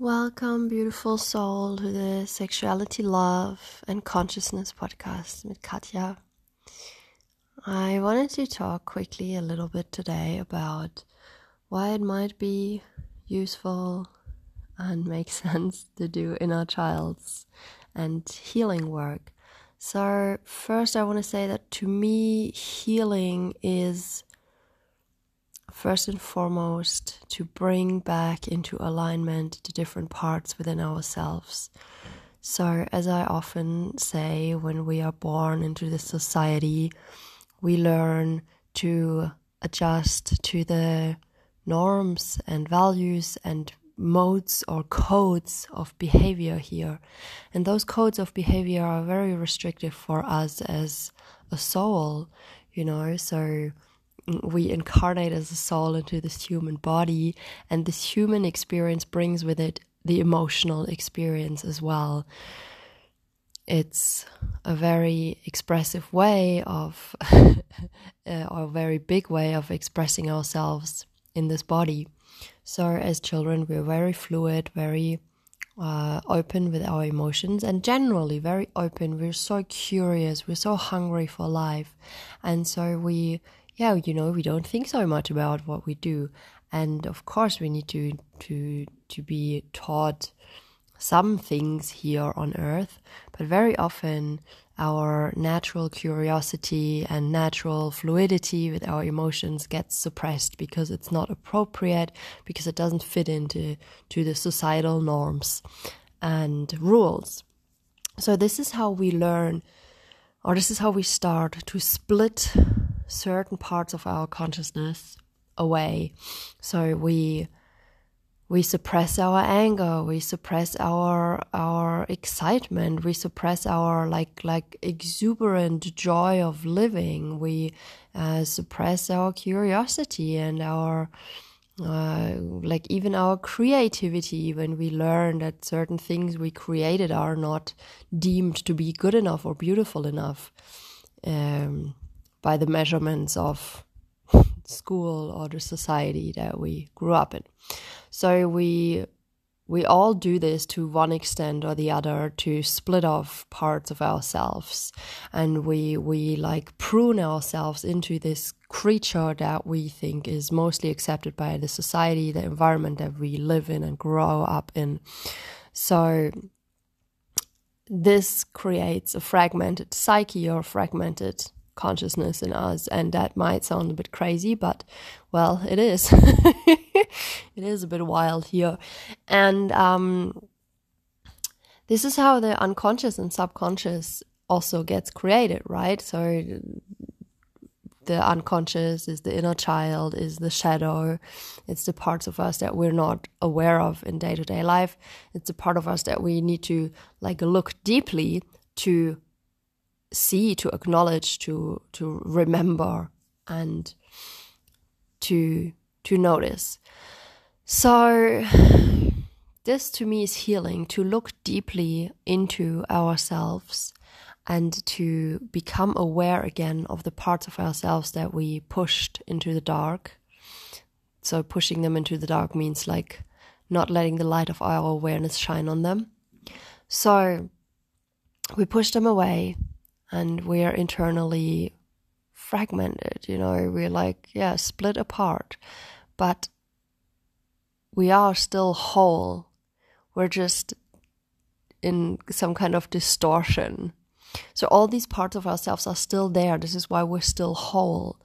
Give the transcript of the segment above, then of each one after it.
Welcome, beautiful soul, to the Sexuality, Love, and Consciousness podcast with Katya. I wanted to talk quickly a little bit today about why it might be useful and make sense to do inner child's and healing work. So, first, I want to say that to me, healing is first and foremost to bring back into alignment the different parts within ourselves. So, as I often say, when we are born into this society, we learn to adjust to the norms and values and modes or codes of behavior here. And those codes of behavior are very restrictive for us as a soul, you know. So, we incarnate as a soul into this human body, and this human experience brings with it the emotional experience as well. It's a very expressive way of, uh, or a very big way of expressing ourselves in this body. So, as children, we're very fluid, very uh, open with our emotions, and generally very open. We're so curious, we're so hungry for life, and so we yeah, you know, we don't think so much about what we do. And of course, we need to to to be taught some things here on earth, but very often our natural curiosity and natural fluidity with our emotions gets suppressed because it's not appropriate, because it doesn't fit into to the societal norms and rules. So this is how we learn, or this is how we start to split certain parts of our consciousness away. So we we suppress our anger, we suppress our our excitement, we suppress our like like exuberant joy of living. We uh, suppress our curiosity and our uh, like even our creativity when we learn that certain things we created are not deemed to be good enough or beautiful enough. Um, by the measurements of school or the society that we grew up in. So we we all do this to one extent or the other to split off parts of ourselves and we we like prune ourselves into this creature that we think is mostly accepted by the society the environment that we live in and grow up in so this creates a fragmented psyche or fragmented consciousness in us. And that might sound a bit crazy, but well, it is. it is a bit wild here. And um, this is how the unconscious and subconscious also gets created, right? So the unconscious is the inner child, is the shadow. It's the parts of us that we're not aware of in day to day life. It's a part of us that we need to like look deeply to see, to acknowledge, to to remember, and to to notice. So this to me is healing to look deeply into ourselves and to become aware again of the parts of ourselves that we pushed into the dark. So pushing them into the dark means like not letting the light of our awareness shine on them. So we push them away and we are internally fragmented, you know, we're like, yeah, split apart, but we are still whole. We're just in some kind of distortion. So all these parts of ourselves are still there. This is why we're still whole.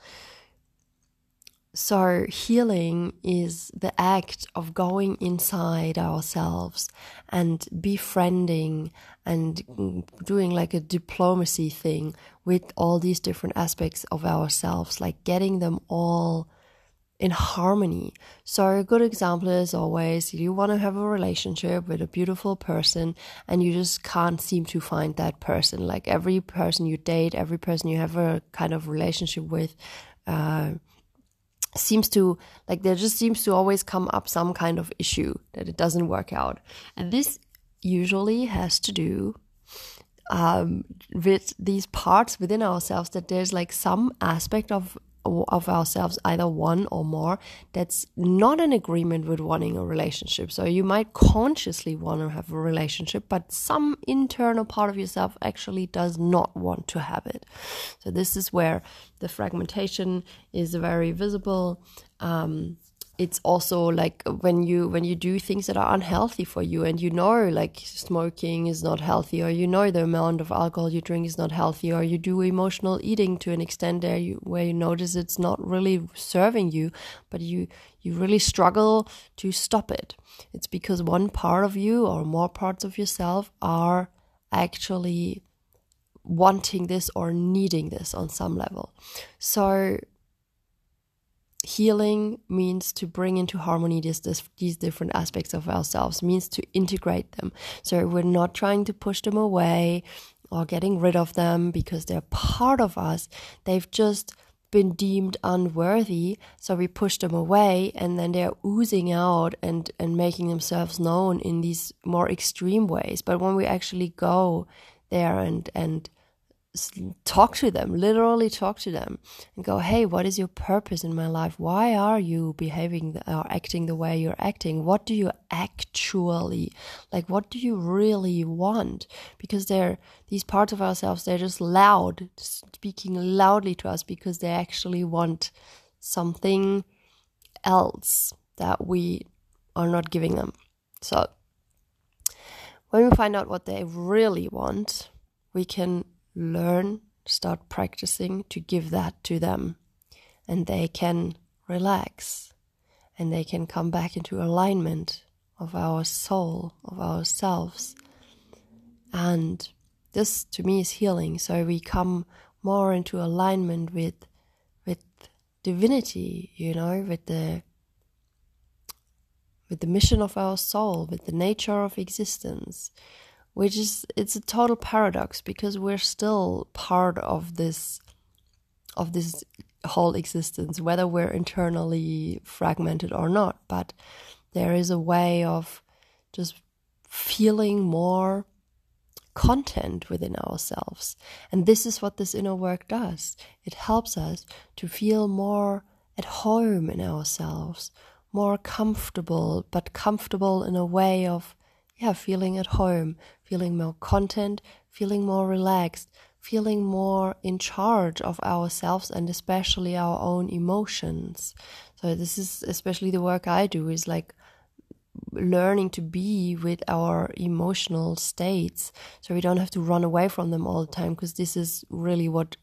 So, healing is the act of going inside ourselves and befriending and doing like a diplomacy thing with all these different aspects of ourselves, like getting them all in harmony. So, a good example is always you want to have a relationship with a beautiful person and you just can't seem to find that person. Like every person you date, every person you have a kind of relationship with, uh, seems to like there just seems to always come up some kind of issue that it doesn't work out. And this usually has to do um, with these parts within ourselves that there's like some aspect of of ourselves, either one or more, that's not in agreement with wanting a relationship. So you might consciously want to have a relationship, but some internal part of yourself actually does not want to have it. So this is where the fragmentation is very visible. Um, it's also like when you when you do things that are unhealthy for you and you know like smoking is not healthy or you know the amount of alcohol you drink is not healthy or you do emotional eating to an extent there you, where you notice it's not really serving you but you you really struggle to stop it. It's because one part of you or more parts of yourself are actually wanting this or needing this on some level. So healing means to bring into harmony these, this, these different aspects of ourselves means to integrate them. So we're not trying to push them away or getting rid of them because they're part of us. They've just been deemed unworthy so we push them away and then they're oozing out and and making themselves known in these more extreme ways. But when we actually go there and and talk to them, literally talk to them and go, hey, what is your purpose in my life? Why are you behaving or acting the way you're acting? What do you actually like? What do you really want? Because they're these parts of ourselves, they're just loud, speaking loudly to us because they actually want something else that we are not giving them. So when we find out what they really want, we can learn, start practicing to give that to them. And they can relax and they can come back into alignment of our soul, of ourselves. And this to me is healing. So we come more into alignment with with divinity, you know, with the with the mission of our soul, with the nature of existence, which is it's a total paradox because we're still part of this of this whole existence whether we're internally fragmented or not. But there is a way of just feeling more content within ourselves. And this is what this inner work does. It helps us to feel more at home in ourselves more comfortable but comfortable in a way of yeah feeling at home feeling more content, feeling more relaxed, feeling more in charge of ourselves and especially our own emotions. So this is especially the work I do is like learning to be with our emotional states so we don't have to run away from them all the time because this is really what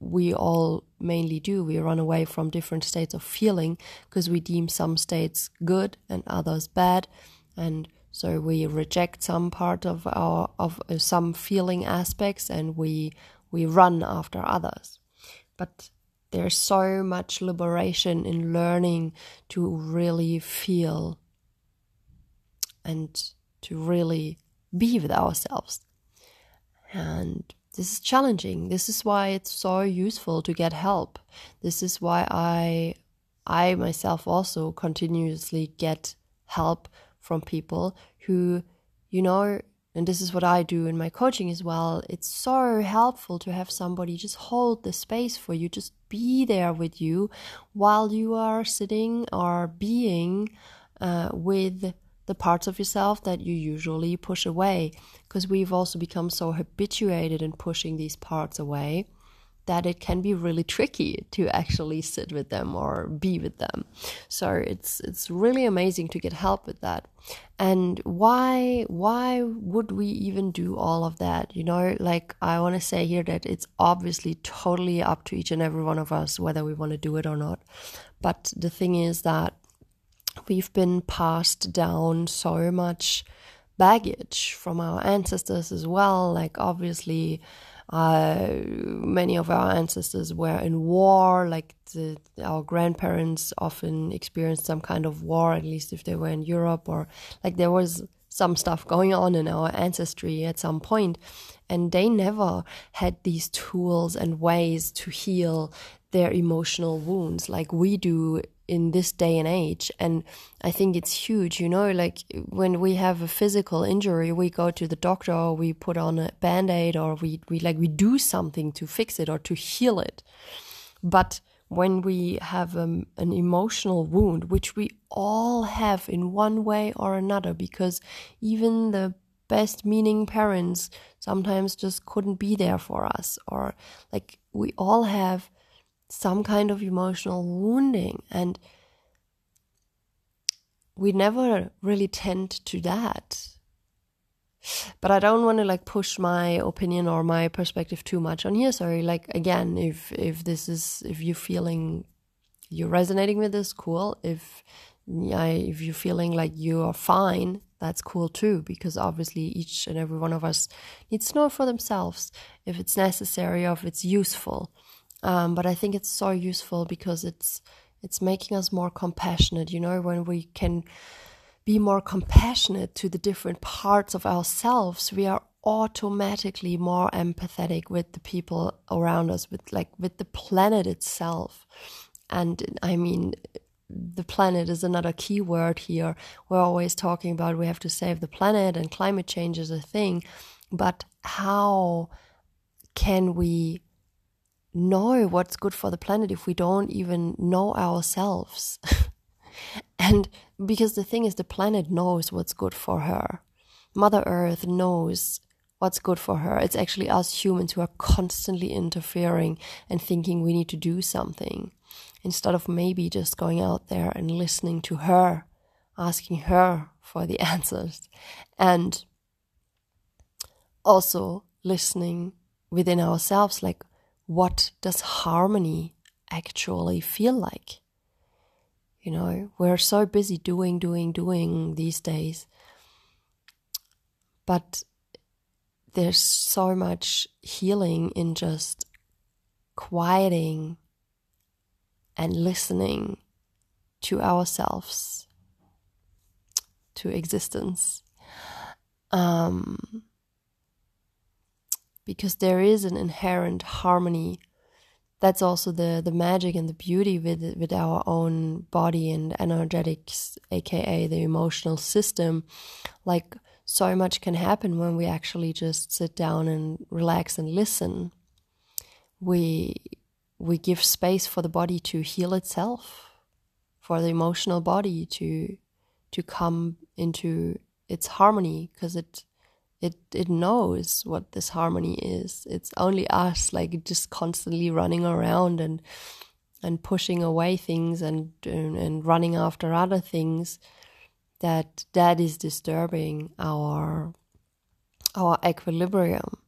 we all mainly do we run away from different states of feeling because we deem some states good and others bad and so we reject some part of our of uh, some feeling aspects and we we run after others. But there's so much liberation in learning to really feel and to really be with ourselves. And this is challenging. This is why it's so useful to get help. This is why I I myself also continuously get help from people who, you know, and this is what I do in my coaching as well. It's so helpful to have somebody just hold the space for you, just be there with you while you are sitting or being uh, with the parts of yourself that you usually push away. Because we've also become so habituated in pushing these parts away that it can be really tricky to actually sit with them or be with them. So it's it's really amazing to get help with that. And why why would we even do all of that? You know, like I want to say here that it's obviously totally up to each and every one of us whether we want to do it or not. But the thing is that we've been passed down so much baggage from our ancestors as well, like obviously uh, many of our ancestors were in war, like the, our grandparents often experienced some kind of war, at least if they were in Europe, or like there was some stuff going on in our ancestry at some point, and they never had these tools and ways to heal their emotional wounds like we do in this day and age. And i think it's huge you know like when we have a physical injury we go to the doctor or we put on a band-aid or we, we like we do something to fix it or to heal it. But when we have um, an emotional wound, which we all have in one way or another, because even the best meaning parents sometimes just couldn't be there for us, or like we all have some kind of emotional wounding, and we never really tend to that but I don't want to like push my opinion or my perspective too much on here. Sorry, like again, if if this is if you're feeling you're resonating with this, cool. If yeah, if you're feeling like you are fine, that's cool too. Because obviously, each and every one of us needs to know for themselves if it's necessary or if it's useful. Um, but I think it's so useful because it's it's making us more compassionate. You know, when we can be more compassionate to the different parts of ourselves, we are automatically more empathetic with the people around us, with like with the planet itself. And I mean, the planet is another key word here. We're always talking about we have to save the planet and climate change is a thing. But how can we know what's good for the planet if we don't even know ourselves? And because the thing is, the planet knows what's good for her. Mother Earth knows what's good for her. It's actually us humans who are constantly interfering and thinking we need to do something instead of maybe just going out there and listening to her, asking her for the answers, and also listening within ourselves like, what does harmony actually feel like? You know, we're so busy doing, doing, doing these days. But there's so much healing in just quieting and listening to ourselves, to existence. Um, because there is an inherent harmony. That's also the the magic and the beauty with with our own body and energetics aka the emotional system. Like so much can happen when we actually just sit down and relax and listen. We we give space for the body to heal itself for the emotional body to to come into its harmony because it it it knows what this harmony is. It's only us like just constantly running around and and pushing away things and and, running after other things that that is disturbing our our equilibrium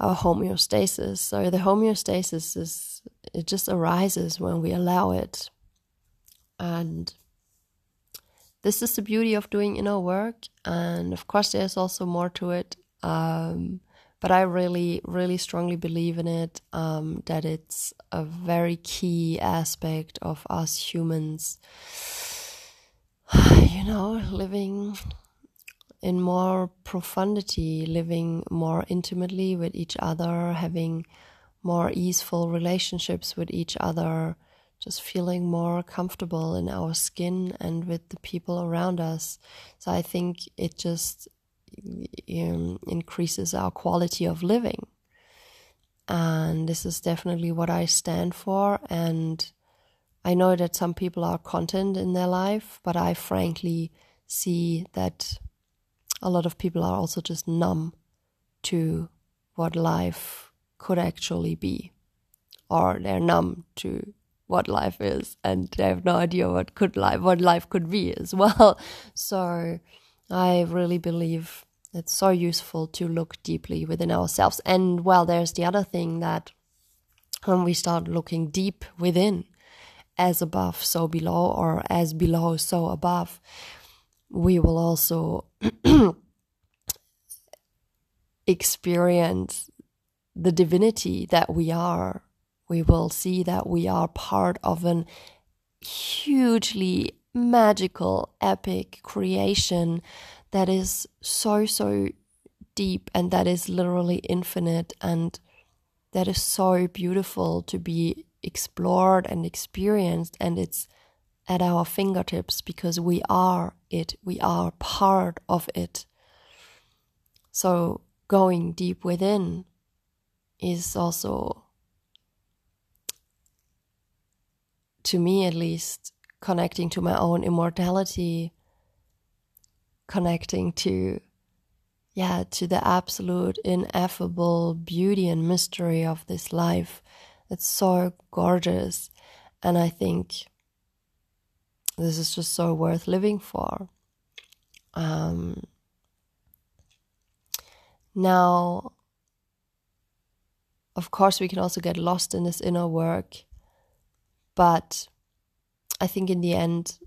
our homeostasis. So the homeostasis is it just arises when we allow it. And this is the beauty of doing inner work. And of course, there's also more to it. Um, but I really, really strongly believe in it um, that it's a very key aspect of us humans, you know, living in more profundity, living more intimately with each other, having more easeful relationships with each other just feeling more comfortable in our skin and with the people around us. So I think it just um, increases our quality of living. And this is definitely what I stand for. And I know that some people are content in their life, but I frankly see that a lot of people are also just numb to what life could actually be, or they're numb to what life is and they have no idea what could life what life could be as well. So i really believe it's so useful to look deeply within ourselves. And well there's the other thing that when we start looking deep within as above so below or as below so above we will also experience the divinity that we are we will see that we are part of an hugely magical, epic creation that is so, so deep and that is literally infinite and that is so beautiful to be explored and experienced. And it's at our fingertips because we are it, we are part of it. So going deep within is also to me at least, connecting to my own immortality, connecting to, yeah, to the absolute ineffable beauty and mystery of this life. It's so gorgeous. And I think this is just so worth living for. Um, now, of course, we can also get lost in this inner work, but I think in the end,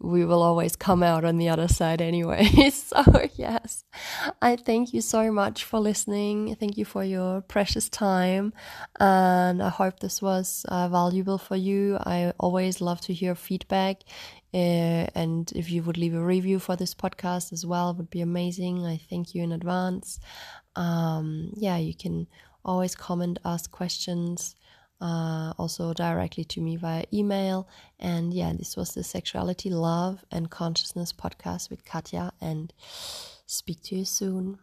we will always come out on the other side anyway. so, yes, I thank you so much for listening. Thank you for your precious time. And I hope this was uh, valuable for you. I always love to hear feedback. Uh, and if you would leave a review for this podcast as well, would be amazing. I thank you in advance. Um, yeah, you can always comment, ask questions uh, also directly to me via email. And yeah, this was the Sexuality, Love, and Consciousness podcast with Katya. and speak to you soon.